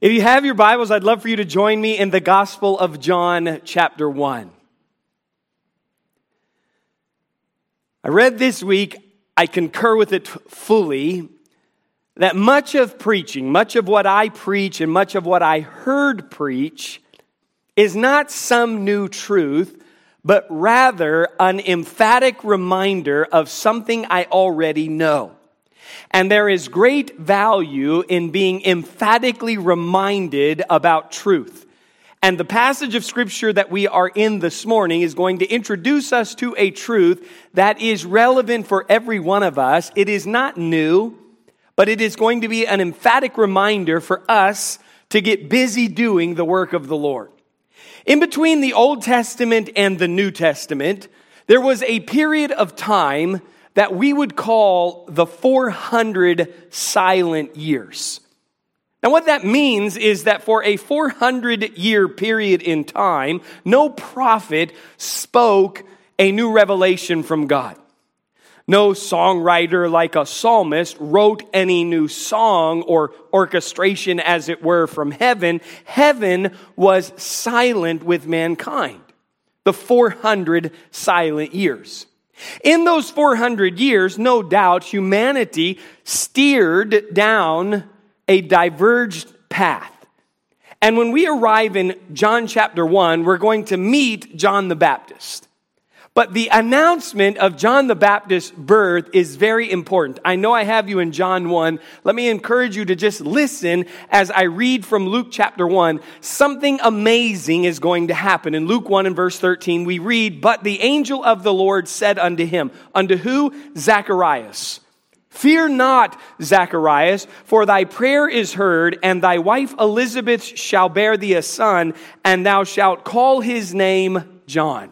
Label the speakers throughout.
Speaker 1: If you have your Bibles, I'd love for you to join me in the Gospel of John, chapter 1. I read this week, I concur with it fully, that much of preaching, much of what I preach, and much of what I heard preach is not some new truth, but rather an emphatic reminder of something I already know. And there is great value in being emphatically reminded about truth. And the passage of scripture that we are in this morning is going to introduce us to a truth that is relevant for every one of us. It is not new, but it is going to be an emphatic reminder for us to get busy doing the work of the Lord. In between the Old Testament and the New Testament, there was a period of time that we would call the 400 silent years. Now, what that means is that for a 400 year period in time, no prophet spoke a new revelation from God. No songwriter like a psalmist wrote any new song or orchestration, as it were, from heaven. Heaven was silent with mankind. The 400 silent years. In those 400 years, no doubt, humanity steered down a diverged path. And when we arrive in John chapter 1, we're going to meet John the Baptist. But the announcement of John the Baptist's birth is very important. I know I have you in John 1. Let me encourage you to just listen as I read from Luke chapter 1. Something amazing is going to happen. In Luke 1 and verse 13, we read, But the angel of the Lord said unto him, Unto who? Zacharias. Fear not, Zacharias, for thy prayer is heard, and thy wife Elizabeth shall bear thee a son, and thou shalt call his name John.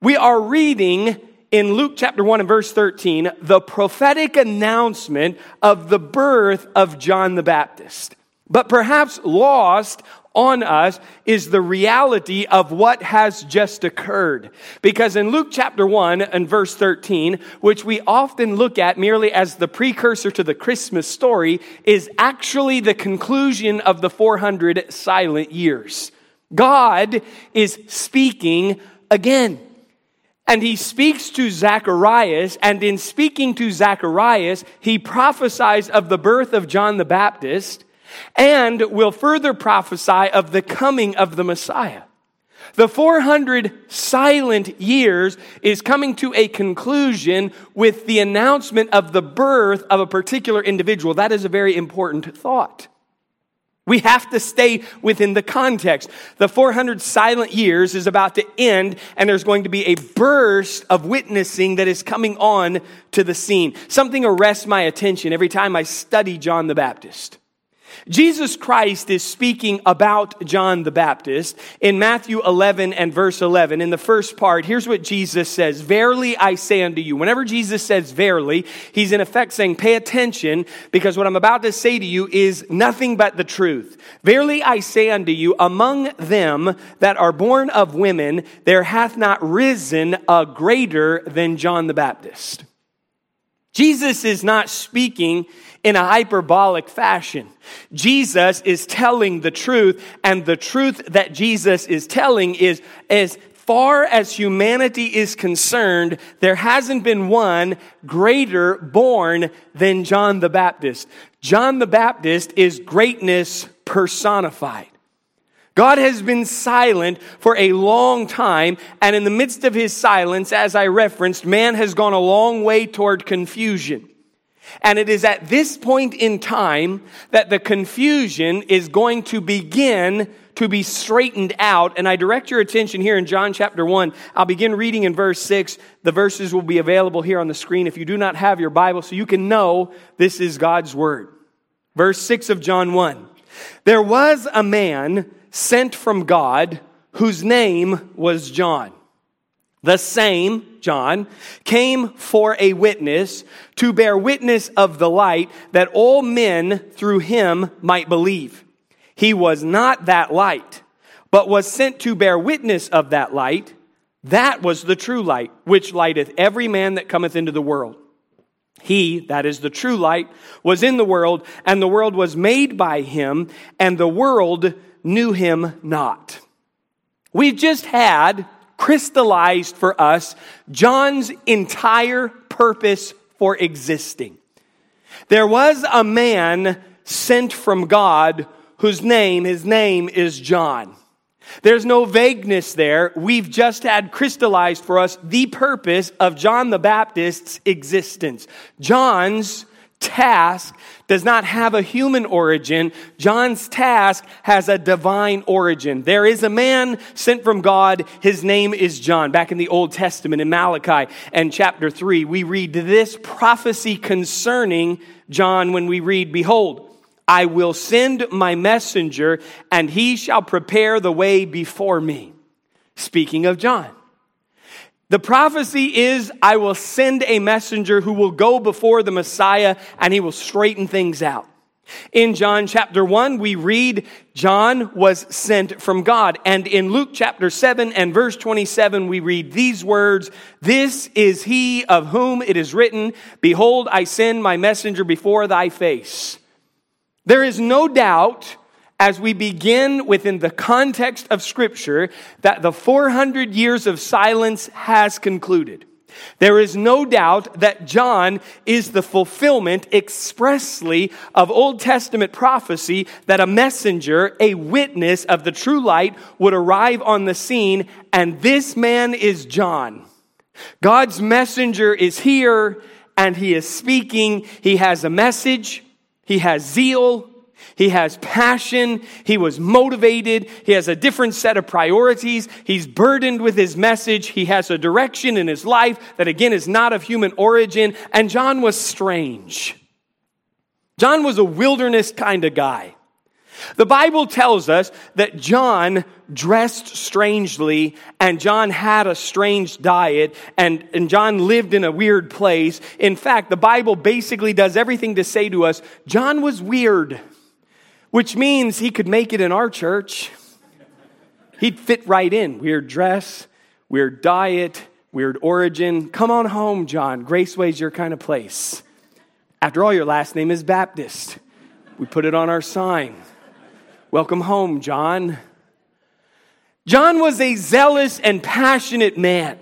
Speaker 1: We are reading in Luke chapter 1 and verse 13 the prophetic announcement of the birth of John the Baptist. But perhaps lost on us is the reality of what has just occurred. Because in Luke chapter 1 and verse 13, which we often look at merely as the precursor to the Christmas story, is actually the conclusion of the 400 silent years. God is speaking again. And he speaks to Zacharias, and in speaking to Zacharias, he prophesies of the birth of John the Baptist and will further prophesy of the coming of the Messiah. The 400 silent years is coming to a conclusion with the announcement of the birth of a particular individual. That is a very important thought. We have to stay within the context. The 400 silent years is about to end, and there's going to be a burst of witnessing that is coming on to the scene. Something arrests my attention every time I study John the Baptist. Jesus Christ is speaking about John the Baptist in Matthew 11 and verse 11. In the first part, here's what Jesus says Verily I say unto you. Whenever Jesus says verily, he's in effect saying, Pay attention, because what I'm about to say to you is nothing but the truth. Verily I say unto you, among them that are born of women, there hath not risen a greater than John the Baptist. Jesus is not speaking in a hyperbolic fashion. Jesus is telling the truth, and the truth that Jesus is telling is as far as humanity is concerned, there hasn't been one greater born than John the Baptist. John the Baptist is greatness personified. God has been silent for a long time, and in the midst of his silence, as I referenced, man has gone a long way toward confusion. And it is at this point in time that the confusion is going to begin to be straightened out. And I direct your attention here in John chapter 1. I'll begin reading in verse 6. The verses will be available here on the screen if you do not have your Bible, so you can know this is God's Word. Verse 6 of John 1. There was a man sent from God whose name was John. The same, John, came for a witness to bear witness of the light that all men through him might believe. He was not that light, but was sent to bear witness of that light. That was the true light, which lighteth every man that cometh into the world. He, that is the true light, was in the world, and the world was made by him, and the world knew him not. We've just had crystallized for us John's entire purpose for existing. There was a man sent from God whose name, his name is John. There's no vagueness there. We've just had crystallized for us the purpose of John the Baptist's existence. John's task does not have a human origin. John's task has a divine origin. There is a man sent from God. His name is John. Back in the Old Testament, in Malachi and chapter 3, we read this prophecy concerning John when we read, Behold, I will send my messenger, and he shall prepare the way before me. Speaking of John. The prophecy is, I will send a messenger who will go before the Messiah and he will straighten things out. In John chapter 1, we read John was sent from God. And in Luke chapter 7 and verse 27, we read these words This is he of whom it is written, Behold, I send my messenger before thy face there is no doubt as we begin within the context of Scripture that the 400 years of silence has concluded. There is no doubt that John is the fulfillment expressly of Old Testament prophecy that a messenger, a witness of the true light, would arrive on the scene, and this man is John. God's messenger is here, and he is speaking. He has a message. He has zeal. He has passion. He was motivated. He has a different set of priorities. He's burdened with his message. He has a direction in his life that, again, is not of human origin. And John was strange. John was a wilderness kind of guy. The Bible tells us that John dressed strangely and John had a strange diet and, and John lived in a weird place. In fact, the Bible basically does everything to say to us, John was weird, which means he could make it in our church. He'd fit right in. Weird dress, weird diet, weird origin. Come on home, John. Graceway's your kind of place. After all, your last name is Baptist. We put it on our sign. Welcome home, John. John was a zealous and passionate man.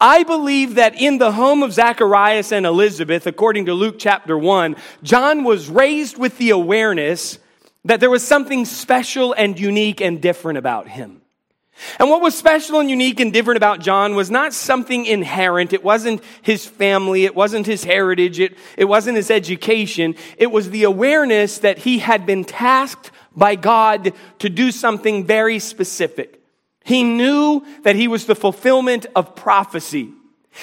Speaker 1: I believe that in the home of Zacharias and Elizabeth, according to Luke chapter 1, John was raised with the awareness that there was something special and unique and different about him. And what was special and unique and different about John was not something inherent. It wasn't his family. It wasn't his heritage. It, it wasn't his education. It was the awareness that he had been tasked by God to do something very specific. He knew that he was the fulfillment of prophecy,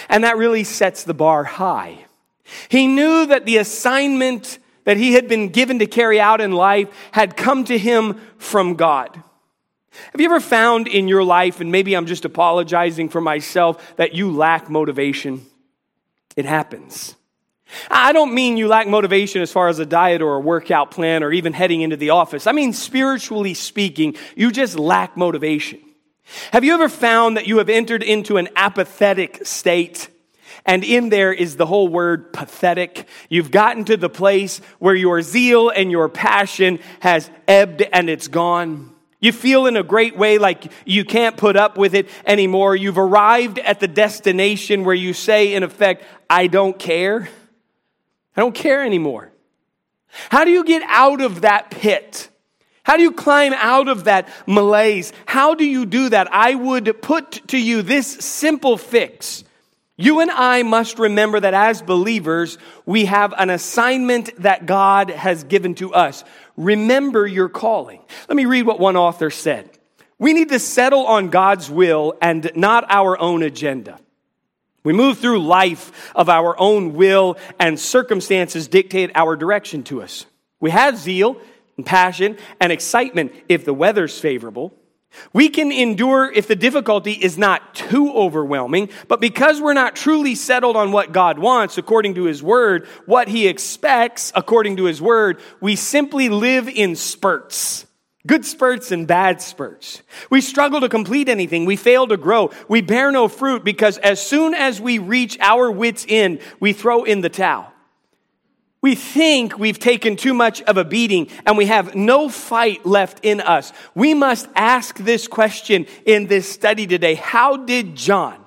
Speaker 1: and that really sets the bar high. He knew that the assignment that he had been given to carry out in life had come to him from God. Have you ever found in your life, and maybe I'm just apologizing for myself, that you lack motivation? It happens. I don't mean you lack motivation as far as a diet or a workout plan or even heading into the office. I mean, spiritually speaking, you just lack motivation. Have you ever found that you have entered into an apathetic state? And in there is the whole word pathetic. You've gotten to the place where your zeal and your passion has ebbed and it's gone. You feel in a great way like you can't put up with it anymore. You've arrived at the destination where you say, in effect, I don't care. I don't care anymore. How do you get out of that pit? How do you climb out of that malaise? How do you do that? I would put to you this simple fix. You and I must remember that as believers, we have an assignment that God has given to us. Remember your calling. Let me read what one author said. We need to settle on God's will and not our own agenda. We move through life of our own will, and circumstances dictate our direction to us. We have zeal and passion and excitement if the weather's favorable. We can endure if the difficulty is not too overwhelming, but because we're not truly settled on what God wants according to His Word, what He expects according to His Word, we simply live in spurts. Good spurts and bad spurts. We struggle to complete anything. We fail to grow. We bear no fruit because as soon as we reach our wits' end, we throw in the towel. We think we've taken too much of a beating and we have no fight left in us. We must ask this question in this study today. How did John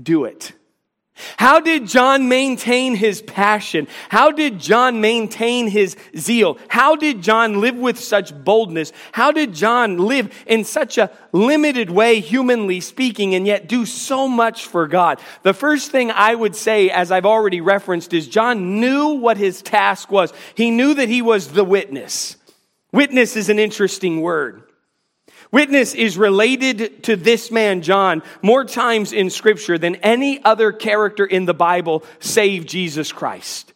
Speaker 1: do it? How did John maintain his passion? How did John maintain his zeal? How did John live with such boldness? How did John live in such a limited way, humanly speaking, and yet do so much for God? The first thing I would say, as I've already referenced, is John knew what his task was. He knew that he was the witness. Witness is an interesting word. Witness is related to this man, John, more times in Scripture than any other character in the Bible save Jesus Christ.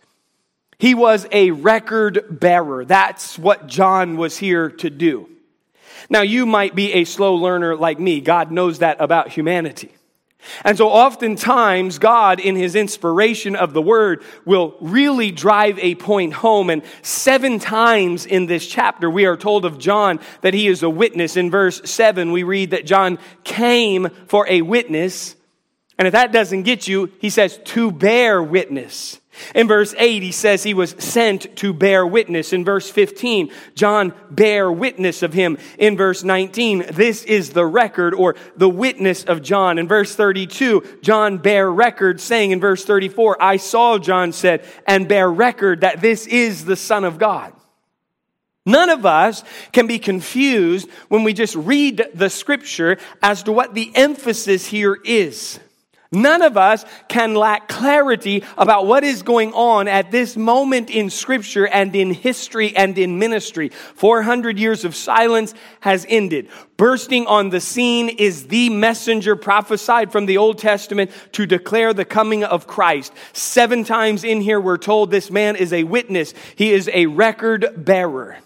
Speaker 1: He was a record bearer. That's what John was here to do. Now, you might be a slow learner like me. God knows that about humanity. And so oftentimes God in his inspiration of the word will really drive a point home. And seven times in this chapter, we are told of John that he is a witness. In verse seven, we read that John came for a witness. And if that doesn't get you, he says to bear witness. In verse 8, he says he was sent to bear witness. In verse 15, John bear witness of him. In verse 19, this is the record or the witness of John. In verse 32, John bear record, saying in verse 34, I saw, John said, and bear record that this is the Son of God. None of us can be confused when we just read the scripture as to what the emphasis here is. None of us can lack clarity about what is going on at this moment in scripture and in history and in ministry. 400 years of silence has ended. Bursting on the scene is the messenger prophesied from the Old Testament to declare the coming of Christ. Seven times in here we're told this man is a witness. He is a record bearer.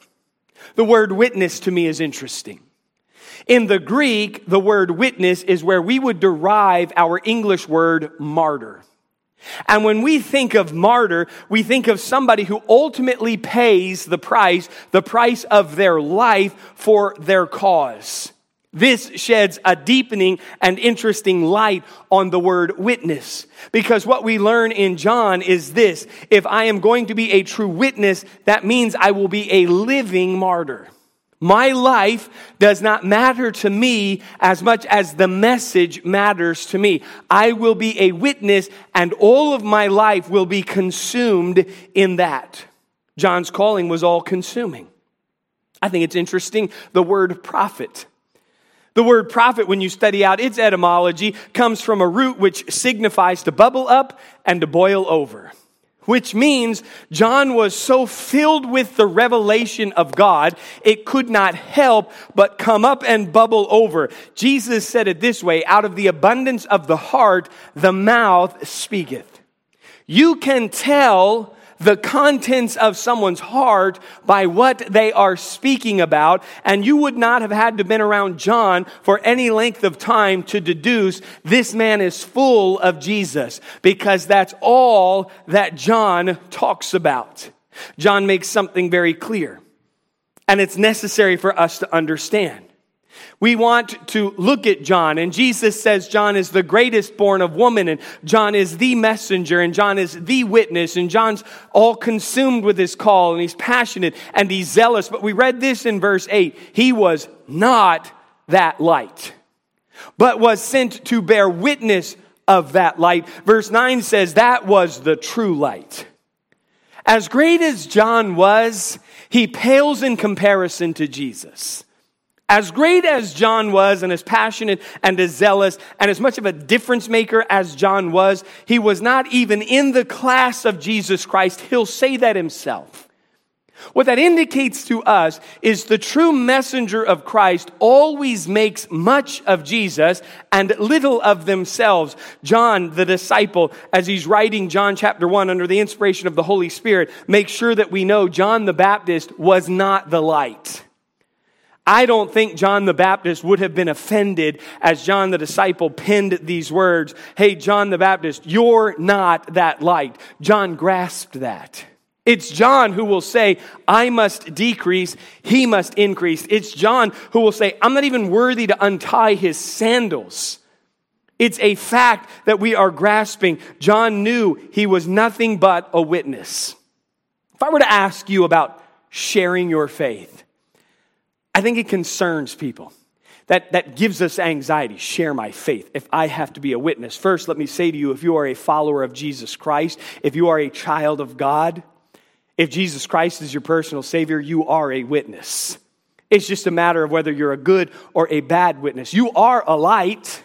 Speaker 1: The word witness to me is interesting. In the Greek, the word witness is where we would derive our English word martyr. And when we think of martyr, we think of somebody who ultimately pays the price, the price of their life for their cause. This sheds a deepening and interesting light on the word witness. Because what we learn in John is this. If I am going to be a true witness, that means I will be a living martyr. My life does not matter to me as much as the message matters to me. I will be a witness and all of my life will be consumed in that. John's calling was all consuming. I think it's interesting the word prophet. The word prophet, when you study out its etymology, comes from a root which signifies to bubble up and to boil over which means John was so filled with the revelation of God, it could not help but come up and bubble over. Jesus said it this way, out of the abundance of the heart, the mouth speaketh. You can tell the contents of someone's heart by what they are speaking about. And you would not have had to been around John for any length of time to deduce this man is full of Jesus because that's all that John talks about. John makes something very clear and it's necessary for us to understand. We want to look at John, and Jesus says John is the greatest born of woman, and John is the messenger, and John is the witness, and John's all consumed with his call, and he's passionate and he's zealous. But we read this in verse 8 he was not that light, but was sent to bear witness of that light. Verse 9 says that was the true light. As great as John was, he pales in comparison to Jesus. As great as John was, and as passionate and as zealous, and as much of a difference maker as John was, he was not even in the class of Jesus Christ. He'll say that himself. What that indicates to us is the true messenger of Christ always makes much of Jesus and little of themselves. John, the disciple, as he's writing John chapter 1 under the inspiration of the Holy Spirit, makes sure that we know John the Baptist was not the light. I don't think John the Baptist would have been offended as John the disciple penned these words Hey, John the Baptist, you're not that light. John grasped that. It's John who will say, I must decrease, he must increase. It's John who will say, I'm not even worthy to untie his sandals. It's a fact that we are grasping. John knew he was nothing but a witness. If I were to ask you about sharing your faith, I think it concerns people. That, that gives us anxiety. Share my faith if I have to be a witness. First, let me say to you if you are a follower of Jesus Christ, if you are a child of God, if Jesus Christ is your personal Savior, you are a witness. It's just a matter of whether you're a good or a bad witness. You are a light.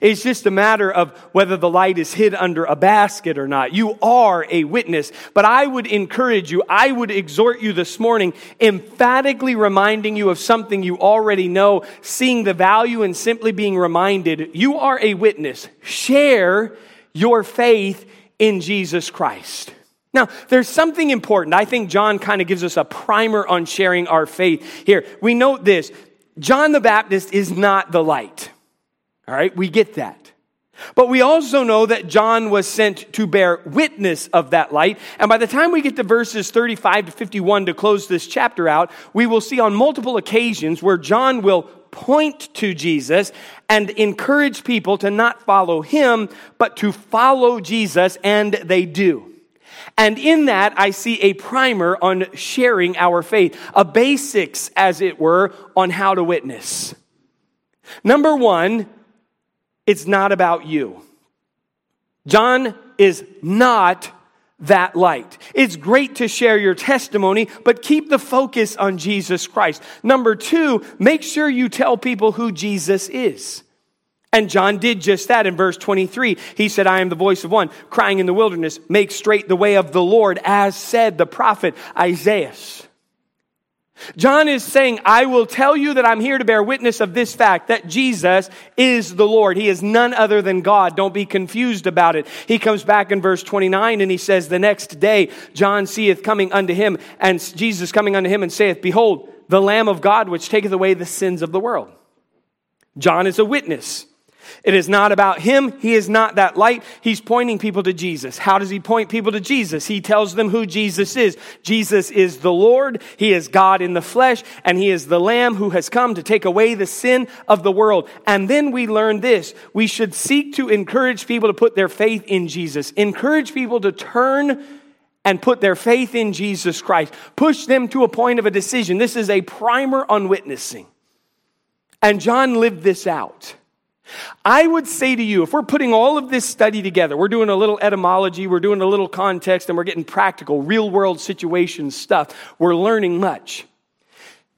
Speaker 1: It's just a matter of whether the light is hid under a basket or not. You are a witness. But I would encourage you, I would exhort you this morning, emphatically reminding you of something you already know, seeing the value and simply being reminded. You are a witness. Share your faith in Jesus Christ. Now, there's something important. I think John kind of gives us a primer on sharing our faith here. We note this John the Baptist is not the light. All right, we get that. But we also know that John was sent to bear witness of that light. And by the time we get to verses 35 to 51 to close this chapter out, we will see on multiple occasions where John will point to Jesus and encourage people to not follow him, but to follow Jesus, and they do. And in that, I see a primer on sharing our faith, a basics, as it were, on how to witness. Number one, it's not about you. John is not that light. It's great to share your testimony, but keep the focus on Jesus Christ. Number two, make sure you tell people who Jesus is. And John did just that in verse 23. He said, I am the voice of one crying in the wilderness, make straight the way of the Lord, as said the prophet Isaiah. John is saying, I will tell you that I'm here to bear witness of this fact that Jesus is the Lord. He is none other than God. Don't be confused about it. He comes back in verse 29 and he says, The next day John seeth coming unto him, and Jesus coming unto him and saith, Behold, the Lamb of God which taketh away the sins of the world. John is a witness. It is not about him. He is not that light. He's pointing people to Jesus. How does he point people to Jesus? He tells them who Jesus is. Jesus is the Lord. He is God in the flesh, and he is the Lamb who has come to take away the sin of the world. And then we learn this. We should seek to encourage people to put their faith in Jesus. Encourage people to turn and put their faith in Jesus Christ. Push them to a point of a decision. This is a primer on witnessing. And John lived this out. I would say to you, if we're putting all of this study together, we're doing a little etymology, we're doing a little context, and we're getting practical, real world situation stuff, we're learning much.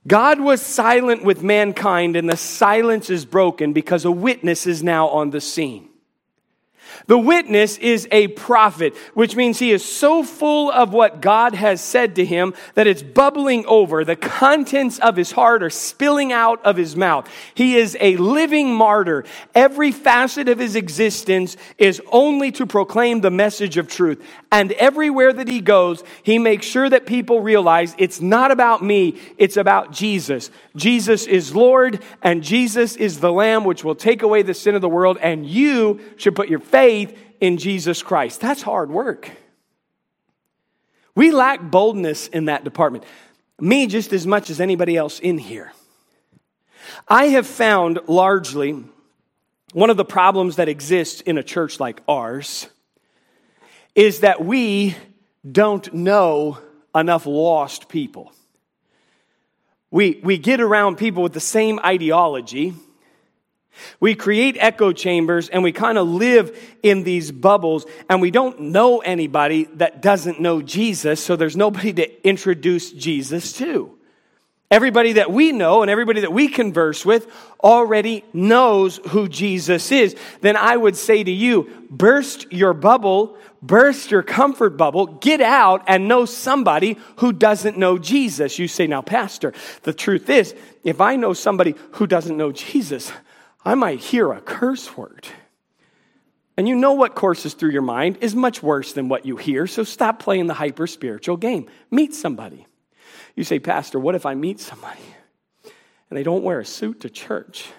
Speaker 1: God was silent with mankind, and the silence is broken because a witness is now on the scene. The witness is a prophet, which means he is so full of what God has said to him that it's bubbling over. The contents of his heart are spilling out of his mouth. He is a living martyr. Every facet of his existence is only to proclaim the message of truth. And everywhere that he goes, he makes sure that people realize it's not about me, it's about Jesus. Jesus is Lord, and Jesus is the Lamb which will take away the sin of the world, and you should put your faith in Jesus Christ. That's hard work. We lack boldness in that department. Me just as much as anybody else in here. I have found largely one of the problems that exists in a church like ours is that we don't know enough lost people. We, we get around people with the same ideology. We create echo chambers and we kind of live in these bubbles and we don't know anybody that doesn't know Jesus, so there's nobody to introduce Jesus to. Everybody that we know and everybody that we converse with already knows who Jesus is. Then I would say to you, burst your bubble, burst your comfort bubble, get out and know somebody who doesn't know Jesus. You say, now, Pastor, the truth is, if I know somebody who doesn't know Jesus, I might hear a curse word. And you know what courses through your mind is much worse than what you hear, so stop playing the hyper spiritual game. Meet somebody. You say, Pastor, what if I meet somebody and they don't wear a suit to church?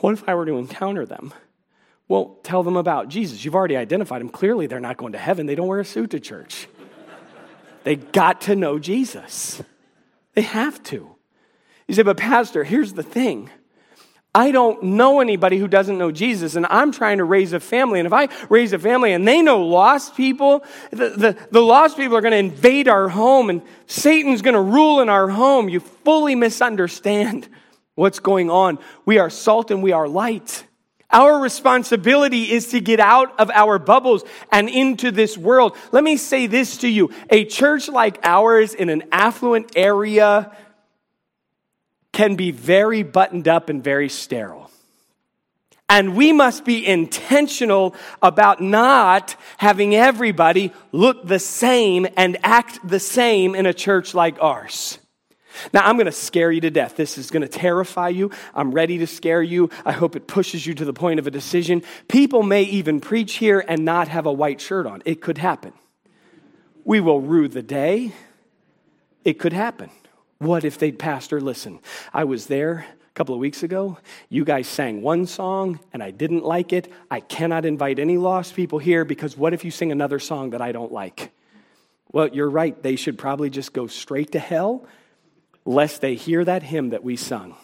Speaker 1: What if I were to encounter them? Well, tell them about Jesus. You've already identified them. Clearly, they're not going to heaven. They don't wear a suit to church. They got to know Jesus. They have to. You say, but Pastor, here's the thing. I don't know anybody who doesn't know Jesus, and I'm trying to raise a family. And if I raise a family and they know lost people, the, the, the lost people are going to invade our home, and Satan's going to rule in our home. You fully misunderstand what's going on. We are salt and we are light. Our responsibility is to get out of our bubbles and into this world. Let me say this to you. A church like ours in an affluent area can be very buttoned up and very sterile. And we must be intentional about not having everybody look the same and act the same in a church like ours. Now, I'm going to scare you to death. This is going to terrify you. I'm ready to scare you. I hope it pushes you to the point of a decision. People may even preach here and not have a white shirt on. It could happen. We will rue the day. It could happen. What if they'd, Pastor, listen, I was there a couple of weeks ago. You guys sang one song and I didn't like it. I cannot invite any lost people here because what if you sing another song that I don't like? Well, you're right. They should probably just go straight to hell lest they hear that hymn that we sung.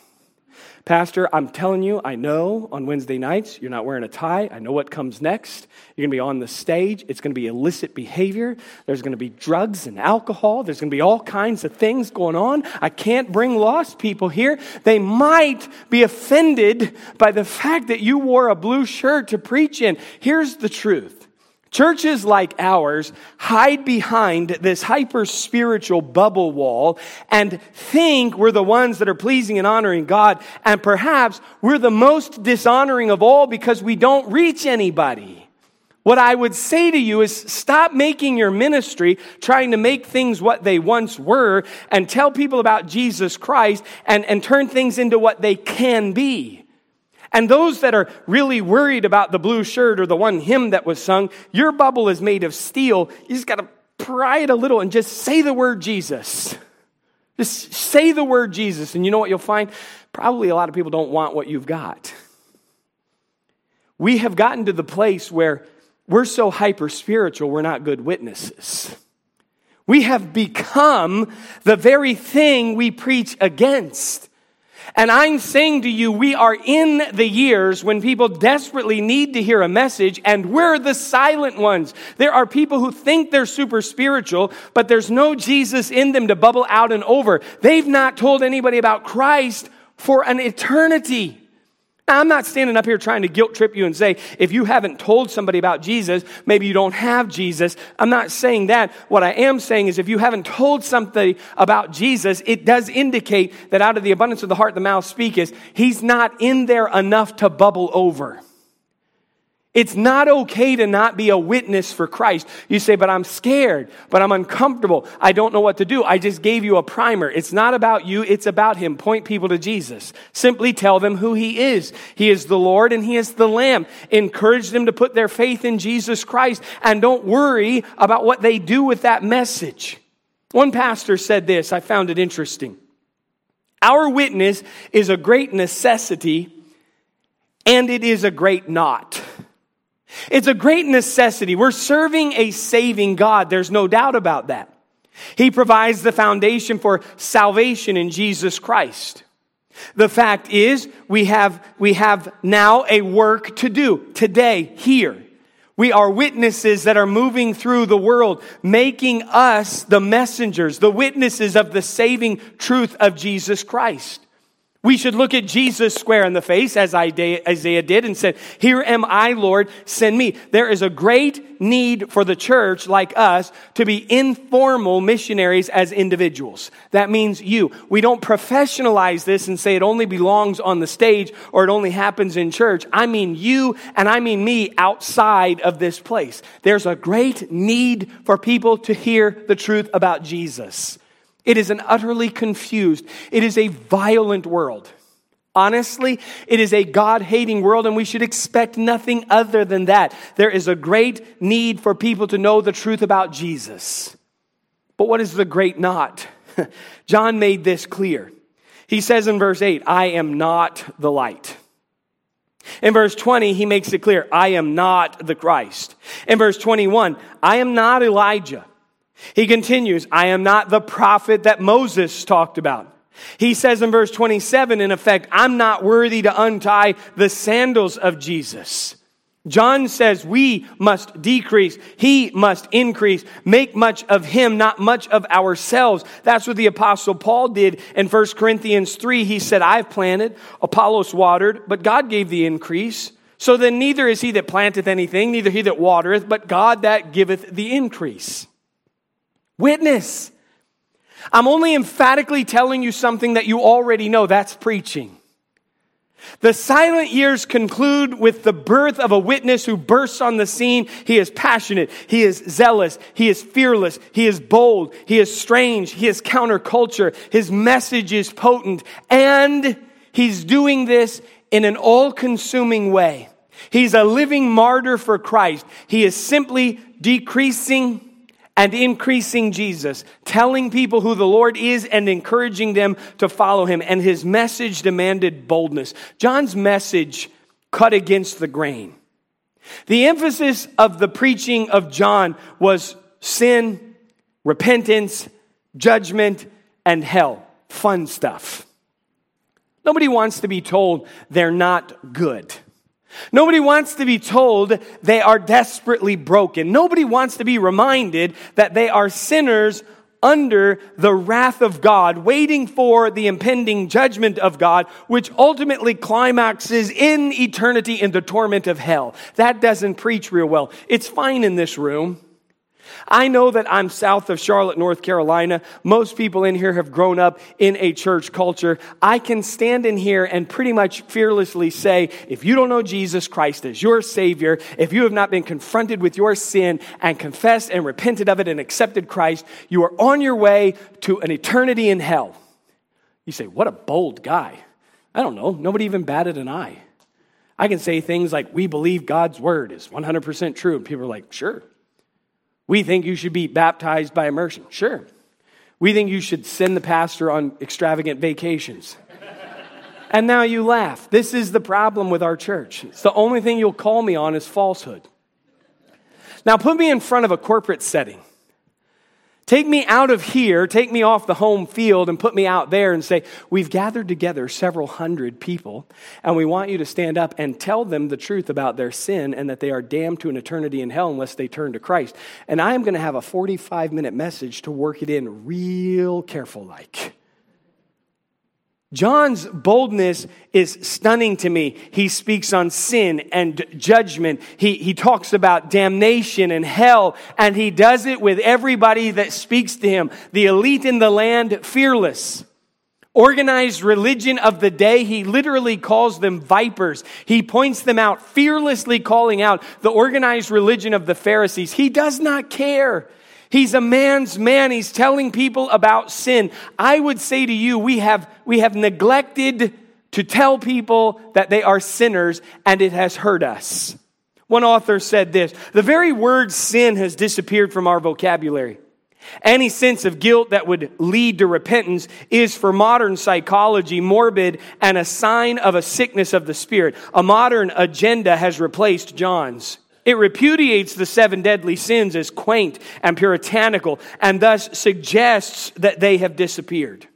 Speaker 1: Pastor, I'm telling you, I know on Wednesday nights you're not wearing a tie. I know what comes next. You're going to be on the stage. It's going to be illicit behavior. There's going to be drugs and alcohol. There's going to be all kinds of things going on. I can't bring lost people here. They might be offended by the fact that you wore a blue shirt to preach in. Here's the truth Churches like ours hide behind this hyper spiritual bubble wall and think we're the ones that are pleasing and honoring God. And perhaps we're the most dishonoring of all because we don't reach anybody. What I would say to you is stop making your ministry trying to make things what they once were and tell people about Jesus Christ and, and turn things into what they can be. And those that are really worried about the blue shirt or the one hymn that was sung, your bubble is made of steel. You just got to pry it a little and just say the word Jesus. Just say the word Jesus. And you know what you'll find? Probably a lot of people don't want what you've got. We have gotten to the place where we're so hyper spiritual, we're not good witnesses. We have become the very thing we preach against. And I'm saying to you, we are in the years when people desperately need to hear a message, and we're the silent ones. There are people who think they're super spiritual, but there's no Jesus in them to bubble out and over. They've not told anybody about Christ for an eternity. I'm not standing up here trying to guilt trip you and say, if you haven't told somebody about Jesus, maybe you don't have Jesus. I'm not saying that. What I am saying is if you haven't told somebody about Jesus, it does indicate that out of the abundance of the heart, the mouth speaketh. He's not in there enough to bubble over. It's not okay to not be a witness for Christ. You say, but I'm scared, but I'm uncomfortable. I don't know what to do. I just gave you a primer. It's not about you, it's about Him. Point people to Jesus. Simply tell them who He is. He is the Lord and He is the Lamb. Encourage them to put their faith in Jesus Christ and don't worry about what they do with that message. One pastor said this, I found it interesting. Our witness is a great necessity and it is a great not. It's a great necessity. We're serving a saving God. There's no doubt about that. He provides the foundation for salvation in Jesus Christ. The fact is, we have, we have now a work to do today, here. We are witnesses that are moving through the world, making us the messengers, the witnesses of the saving truth of Jesus Christ. We should look at Jesus square in the face, as Isaiah did, and said, Here am I, Lord, send me. There is a great need for the church like us to be informal missionaries as individuals. That means you. We don't professionalize this and say it only belongs on the stage or it only happens in church. I mean you and I mean me outside of this place. There's a great need for people to hear the truth about Jesus. It is an utterly confused, it is a violent world. Honestly, it is a God hating world, and we should expect nothing other than that. There is a great need for people to know the truth about Jesus. But what is the great not? John made this clear. He says in verse 8, I am not the light. In verse 20, he makes it clear, I am not the Christ. In verse 21, I am not Elijah. He continues, I am not the prophet that Moses talked about. He says in verse 27, in effect, I'm not worthy to untie the sandals of Jesus. John says we must decrease, he must increase, make much of him, not much of ourselves. That's what the apostle Paul did in 1 Corinthians 3. He said, I've planted, Apollos watered, but God gave the increase. So then neither is he that planteth anything, neither he that watereth, but God that giveth the increase. Witness. I'm only emphatically telling you something that you already know. That's preaching. The silent years conclude with the birth of a witness who bursts on the scene. He is passionate. He is zealous. He is fearless. He is bold. He is strange. He is counterculture. His message is potent. And he's doing this in an all consuming way. He's a living martyr for Christ. He is simply decreasing and increasing Jesus, telling people who the Lord is and encouraging them to follow him. And his message demanded boldness. John's message cut against the grain. The emphasis of the preaching of John was sin, repentance, judgment, and hell. Fun stuff. Nobody wants to be told they're not good. Nobody wants to be told they are desperately broken. Nobody wants to be reminded that they are sinners under the wrath of God, waiting for the impending judgment of God, which ultimately climaxes in eternity in the torment of hell. That doesn't preach real well. It's fine in this room. I know that I'm south of Charlotte, North Carolina. Most people in here have grown up in a church culture. I can stand in here and pretty much fearlessly say, if you don't know Jesus Christ as your Savior, if you have not been confronted with your sin and confessed and repented of it and accepted Christ, you are on your way to an eternity in hell. You say, what a bold guy. I don't know. Nobody even batted an eye. I can say things like, we believe God's word is 100% true. And people are like, sure, we think you should be baptized by immersion. Sure. We think you should send the pastor on extravagant vacations. and now you laugh. This is the problem with our church. It's the only thing you'll call me on is falsehood. Now put me in front of a corporate setting. Take me out of here, take me off the home field, and put me out there and say, We've gathered together several hundred people, and we want you to stand up and tell them the truth about their sin and that they are damned to an eternity in hell unless they turn to Christ. And I am going to have a 45 minute message to work it in real careful like. John's boldness is stunning to me. He speaks on sin and judgment. He, he talks about damnation and hell, and he does it with everybody that speaks to him. The elite in the land, fearless. Organized religion of the day, he literally calls them vipers. He points them out, fearlessly calling out the organized religion of the Pharisees. He does not care. He's a man's man. He's telling people about sin. I would say to you, we have, we have neglected to tell people that they are sinners, and it has hurt us. One author said this The very word sin has disappeared from our vocabulary. Any sense of guilt that would lead to repentance is for modern psychology morbid and a sign of a sickness of the spirit. A modern agenda has replaced John's. It repudiates the seven deadly sins as quaint and puritanical and thus suggests that they have disappeared.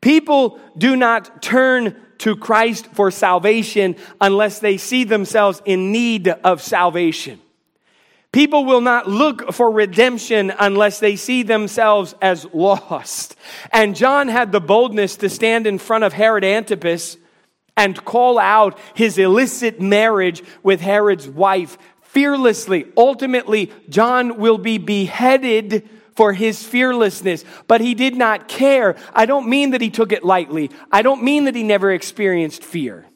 Speaker 1: People do not turn to Christ for salvation unless they see themselves in need of salvation. People will not look for redemption unless they see themselves as lost. And John had the boldness to stand in front of Herod Antipas and call out his illicit marriage with Herod's wife fearlessly. Ultimately, John will be beheaded for his fearlessness, but he did not care. I don't mean that he took it lightly. I don't mean that he never experienced fear.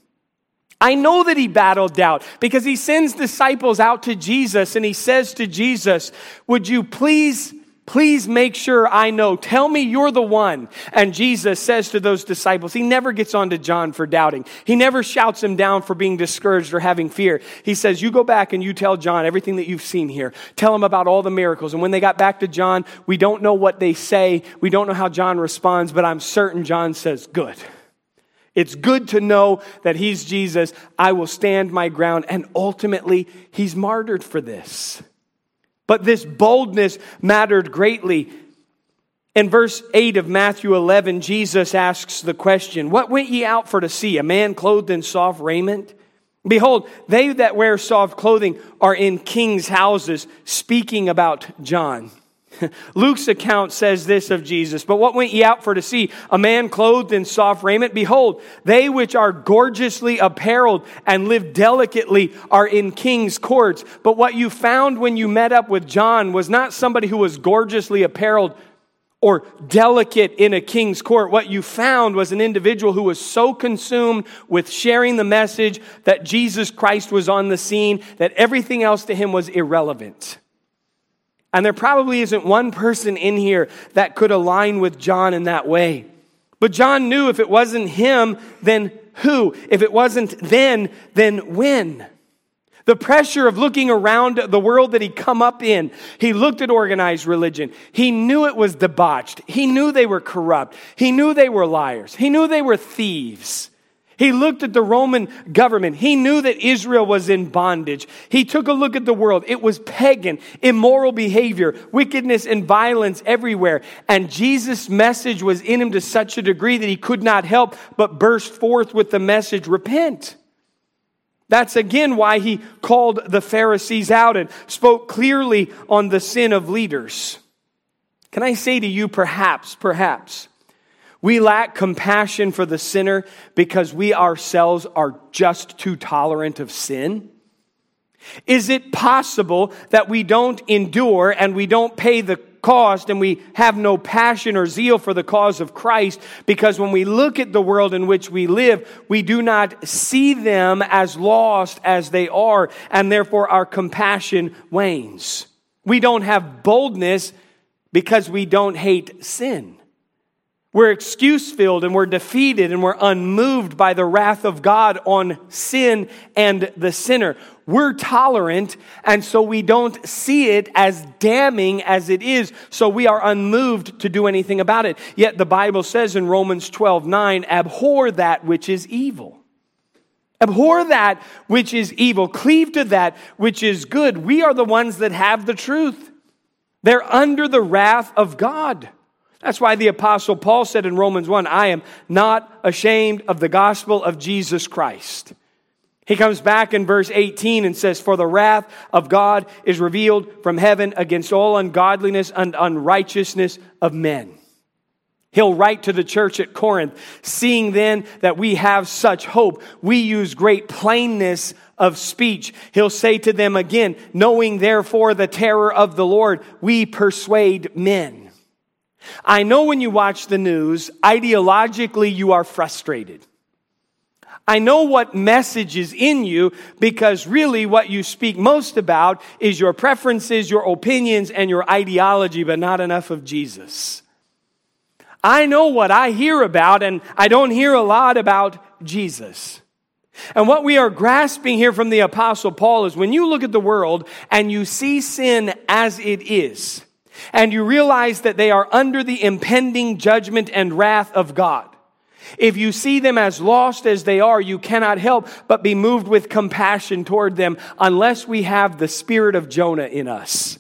Speaker 1: I know that he battled doubt because he sends disciples out to Jesus and he says to Jesus, Would you please Please make sure I know. Tell me you're the one. And Jesus says to those disciples, he never gets on to John for doubting. He never shouts him down for being discouraged or having fear. He says, You go back and you tell John everything that you've seen here. Tell him about all the miracles. And when they got back to John, we don't know what they say. We don't know how John responds, but I'm certain John says, Good. It's good to know that he's Jesus. I will stand my ground. And ultimately, he's martyred for this. But this boldness mattered greatly. In verse 8 of Matthew 11, Jesus asks the question, What went ye out for to see? A man clothed in soft raiment? Behold, they that wear soft clothing are in kings' houses, speaking about John. Luke's account says this of Jesus, but what went ye out for to see? A man clothed in soft raiment? Behold, they which are gorgeously apparelled and live delicately are in king's courts. But what you found when you met up with John was not somebody who was gorgeously apparelled or delicate in a king's court. What you found was an individual who was so consumed with sharing the message that Jesus Christ was on the scene that everything else to him was irrelevant. And there probably isn't one person in here that could align with John in that way. But John knew if it wasn't him, then who? If it wasn't then, then when? The pressure of looking around the world that he'd come up in. He looked at organized religion. He knew it was debauched. He knew they were corrupt. He knew they were liars. He knew they were thieves. He looked at the Roman government. He knew that Israel was in bondage. He took a look at the world. It was pagan, immoral behavior, wickedness, and violence everywhere. And Jesus' message was in him to such a degree that he could not help but burst forth with the message repent. That's again why he called the Pharisees out and spoke clearly on the sin of leaders. Can I say to you, perhaps, perhaps, we lack compassion for the sinner because we ourselves are just too tolerant of sin? Is it possible that we don't endure and we don't pay the cost and we have no passion or zeal for the cause of Christ because when we look at the world in which we live, we do not see them as lost as they are and therefore our compassion wanes. We don't have boldness because we don't hate sin. We're excuse filled and we're defeated and we're unmoved by the wrath of God on sin and the sinner. We're tolerant and so we don't see it as damning as it is. So we are unmoved to do anything about it. Yet the Bible says in Romans 12, 9, abhor that which is evil. Abhor that which is evil. Cleave to that which is good. We are the ones that have the truth. They're under the wrath of God. That's why the Apostle Paul said in Romans 1 I am not ashamed of the gospel of Jesus Christ. He comes back in verse 18 and says, For the wrath of God is revealed from heaven against all ungodliness and unrighteousness of men. He'll write to the church at Corinth, seeing then that we have such hope, we use great plainness of speech. He'll say to them again, knowing therefore the terror of the Lord, we persuade men. I know when you watch the news, ideologically you are frustrated. I know what message is in you because really what you speak most about is your preferences, your opinions, and your ideology, but not enough of Jesus. I know what I hear about, and I don't hear a lot about Jesus. And what we are grasping here from the Apostle Paul is when you look at the world and you see sin as it is, and you realize that they are under the impending judgment and wrath of God. If you see them as lost as they are, you cannot help but be moved with compassion toward them unless we have the spirit of Jonah in us,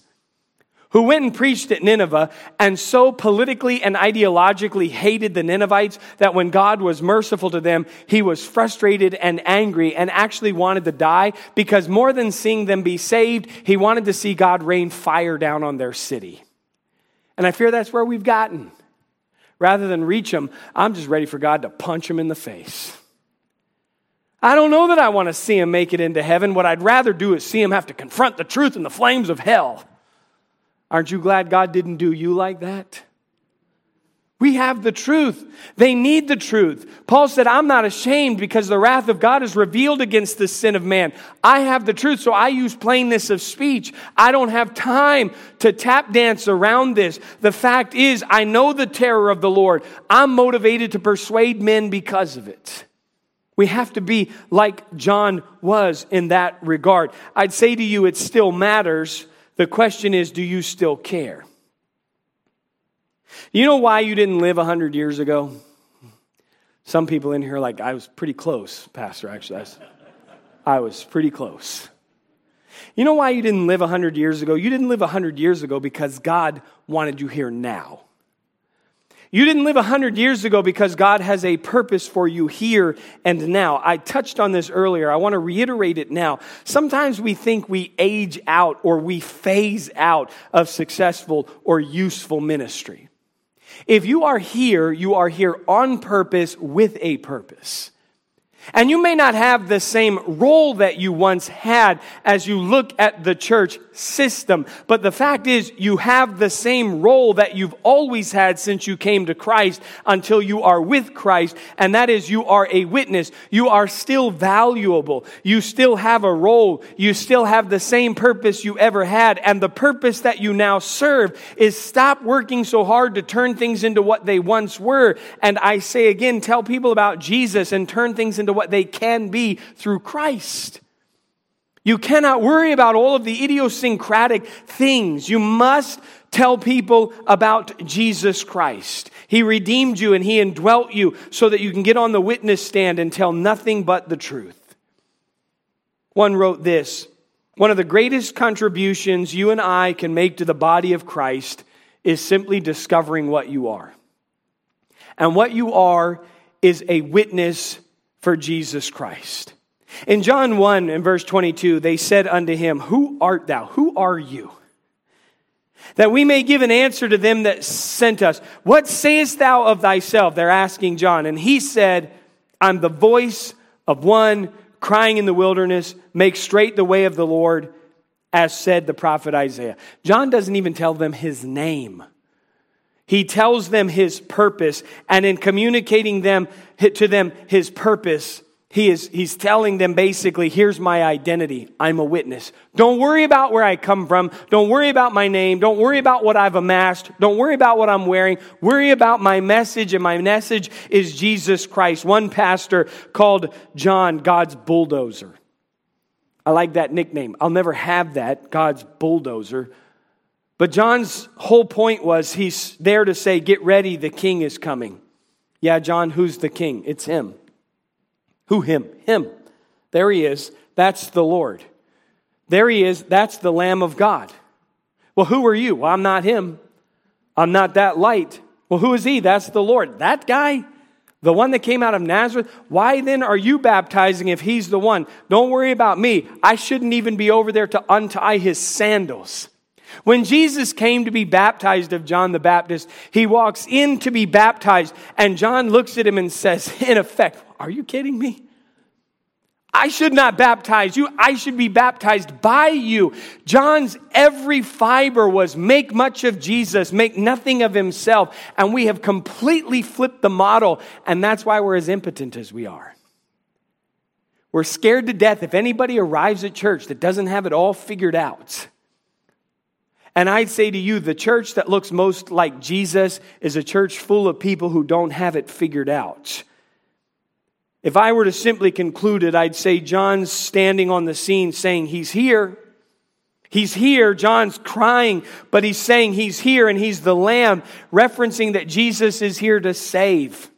Speaker 1: who went and preached at Nineveh and so politically and ideologically hated the Ninevites that when God was merciful to them, he was frustrated and angry and actually wanted to die because more than seeing them be saved, he wanted to see God rain fire down on their city. And I fear that's where we've gotten. Rather than reach them, I'm just ready for God to punch them in the face. I don't know that I want to see him make it into heaven. What I'd rather do is see him have to confront the truth in the flames of hell. Aren't you glad God didn't do you like that? We have the truth. They need the truth. Paul said, I'm not ashamed because the wrath of God is revealed against the sin of man. I have the truth, so I use plainness of speech. I don't have time to tap dance around this. The fact is, I know the terror of the Lord. I'm motivated to persuade men because of it. We have to be like John was in that regard. I'd say to you, it still matters. The question is, do you still care? You know why you didn't live 100 years ago? Some people in here like, I was pretty close, Pastor, actually. I was, I was pretty close. You know why you didn't live 100 years ago? You didn't live 100 years ago because God wanted you here now. You didn't live 100 years ago because God has a purpose for you here and now. I touched on this earlier. I want to reiterate it now. Sometimes we think we age out or we phase out of successful or useful ministry. If you are here, you are here on purpose with a purpose. And you may not have the same role that you once had as you look at the church system, but the fact is you have the same role that you've always had since you came to Christ until you are with Christ, and that is you are a witness. You are still valuable. You still have a role. You still have the same purpose you ever had, and the purpose that you now serve is stop working so hard to turn things into what they once were. And I say again, tell people about Jesus and turn things into what they can be through Christ. You cannot worry about all of the idiosyncratic things. You must tell people about Jesus Christ. He redeemed you and He indwelt you so that you can get on the witness stand and tell nothing but the truth. One wrote this One of the greatest contributions you and I can make to the body of Christ is simply discovering what you are. And what you are is a witness for Jesus Christ. In John 1 and verse 22, they said unto him, Who art thou? Who are you? That we may give an answer to them that sent us. What sayest thou of thyself? They're asking John. And he said, I'm the voice of one crying in the wilderness, make straight the way of the Lord, as said the prophet Isaiah. John doesn't even tell them his name. He tells them his purpose, and in communicating them to them his purpose, he is he's telling them basically, here's my identity. I'm a witness. Don't worry about where I come from. Don't worry about my name. Don't worry about what I've amassed. Don't worry about what I'm wearing. Worry about my message, and my message is Jesus Christ. One pastor called John God's bulldozer. I like that nickname. I'll never have that, God's bulldozer. But John's whole point was he's there to say, Get ready, the king is coming. Yeah, John, who's the king? It's him. Who him? Him. There he is. That's the Lord. There he is. That's the Lamb of God. Well, who are you? Well, I'm not him. I'm not that light. Well, who is he? That's the Lord. That guy? The one that came out of Nazareth? Why then are you baptizing if he's the one? Don't worry about me. I shouldn't even be over there to untie his sandals. When Jesus came to be baptized of John the Baptist, he walks in to be baptized, and John looks at him and says, in effect, Are you kidding me? I should not baptize you. I should be baptized by you. John's every fiber was make much of Jesus, make nothing of himself. And we have completely flipped the model, and that's why we're as impotent as we are. We're scared to death if anybody arrives at church that doesn't have it all figured out. And I'd say to you, the church that looks most like Jesus is a church full of people who don't have it figured out. If I were to simply conclude it, I'd say John's standing on the scene saying, He's here. He's here. John's crying, but he's saying he's here and he's the Lamb, referencing that Jesus is here to save.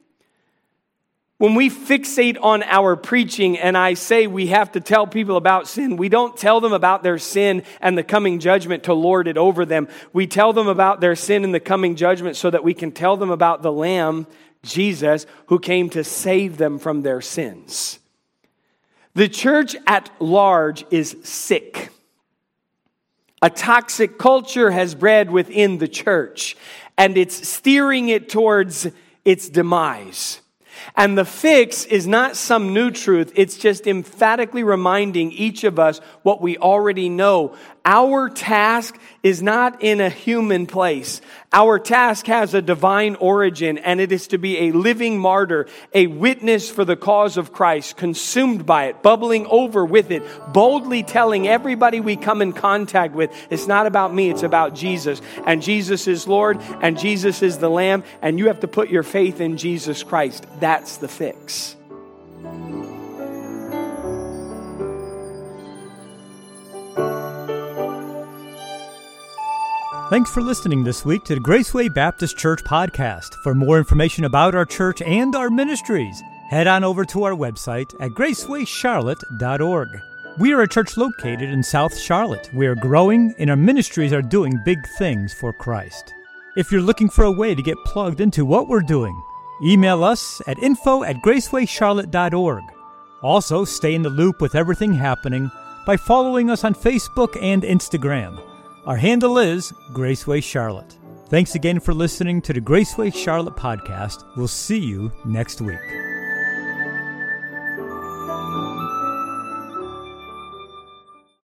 Speaker 1: When we fixate on our preaching and I say we have to tell people about sin, we don't tell them about their sin and the coming judgment to lord it over them. We tell them about their sin and the coming judgment so that we can tell them about the Lamb, Jesus, who came to save them from their sins. The church at large is sick. A toxic culture has bred within the church, and it's steering it towards its demise. And the fix is not some new truth, it's just emphatically reminding each of us what we already know. Our task is not in a human place. Our task has a divine origin, and it is to be a living martyr, a witness for the cause of Christ, consumed by it, bubbling over with it, boldly telling everybody we come in contact with, it's not about me, it's about Jesus. And Jesus is Lord, and Jesus is the Lamb, and you have to put your faith in Jesus Christ. That's the fix.
Speaker 2: Thanks for listening this week to the Graceway Baptist Church podcast. For more information about our church and our ministries, head on over to our website at gracewayscharlotte.org. We are a church located in South Charlotte. We are growing and our ministries are doing big things for Christ. If you're looking for a way to get plugged into what we're doing, email us at info at gracewaycharlotte.org. Also, stay in the loop with everything happening by following us on Facebook and Instagram. Our handle is Graceway Charlotte. Thanks again for listening to the Graceway Charlotte podcast. We'll see you next week.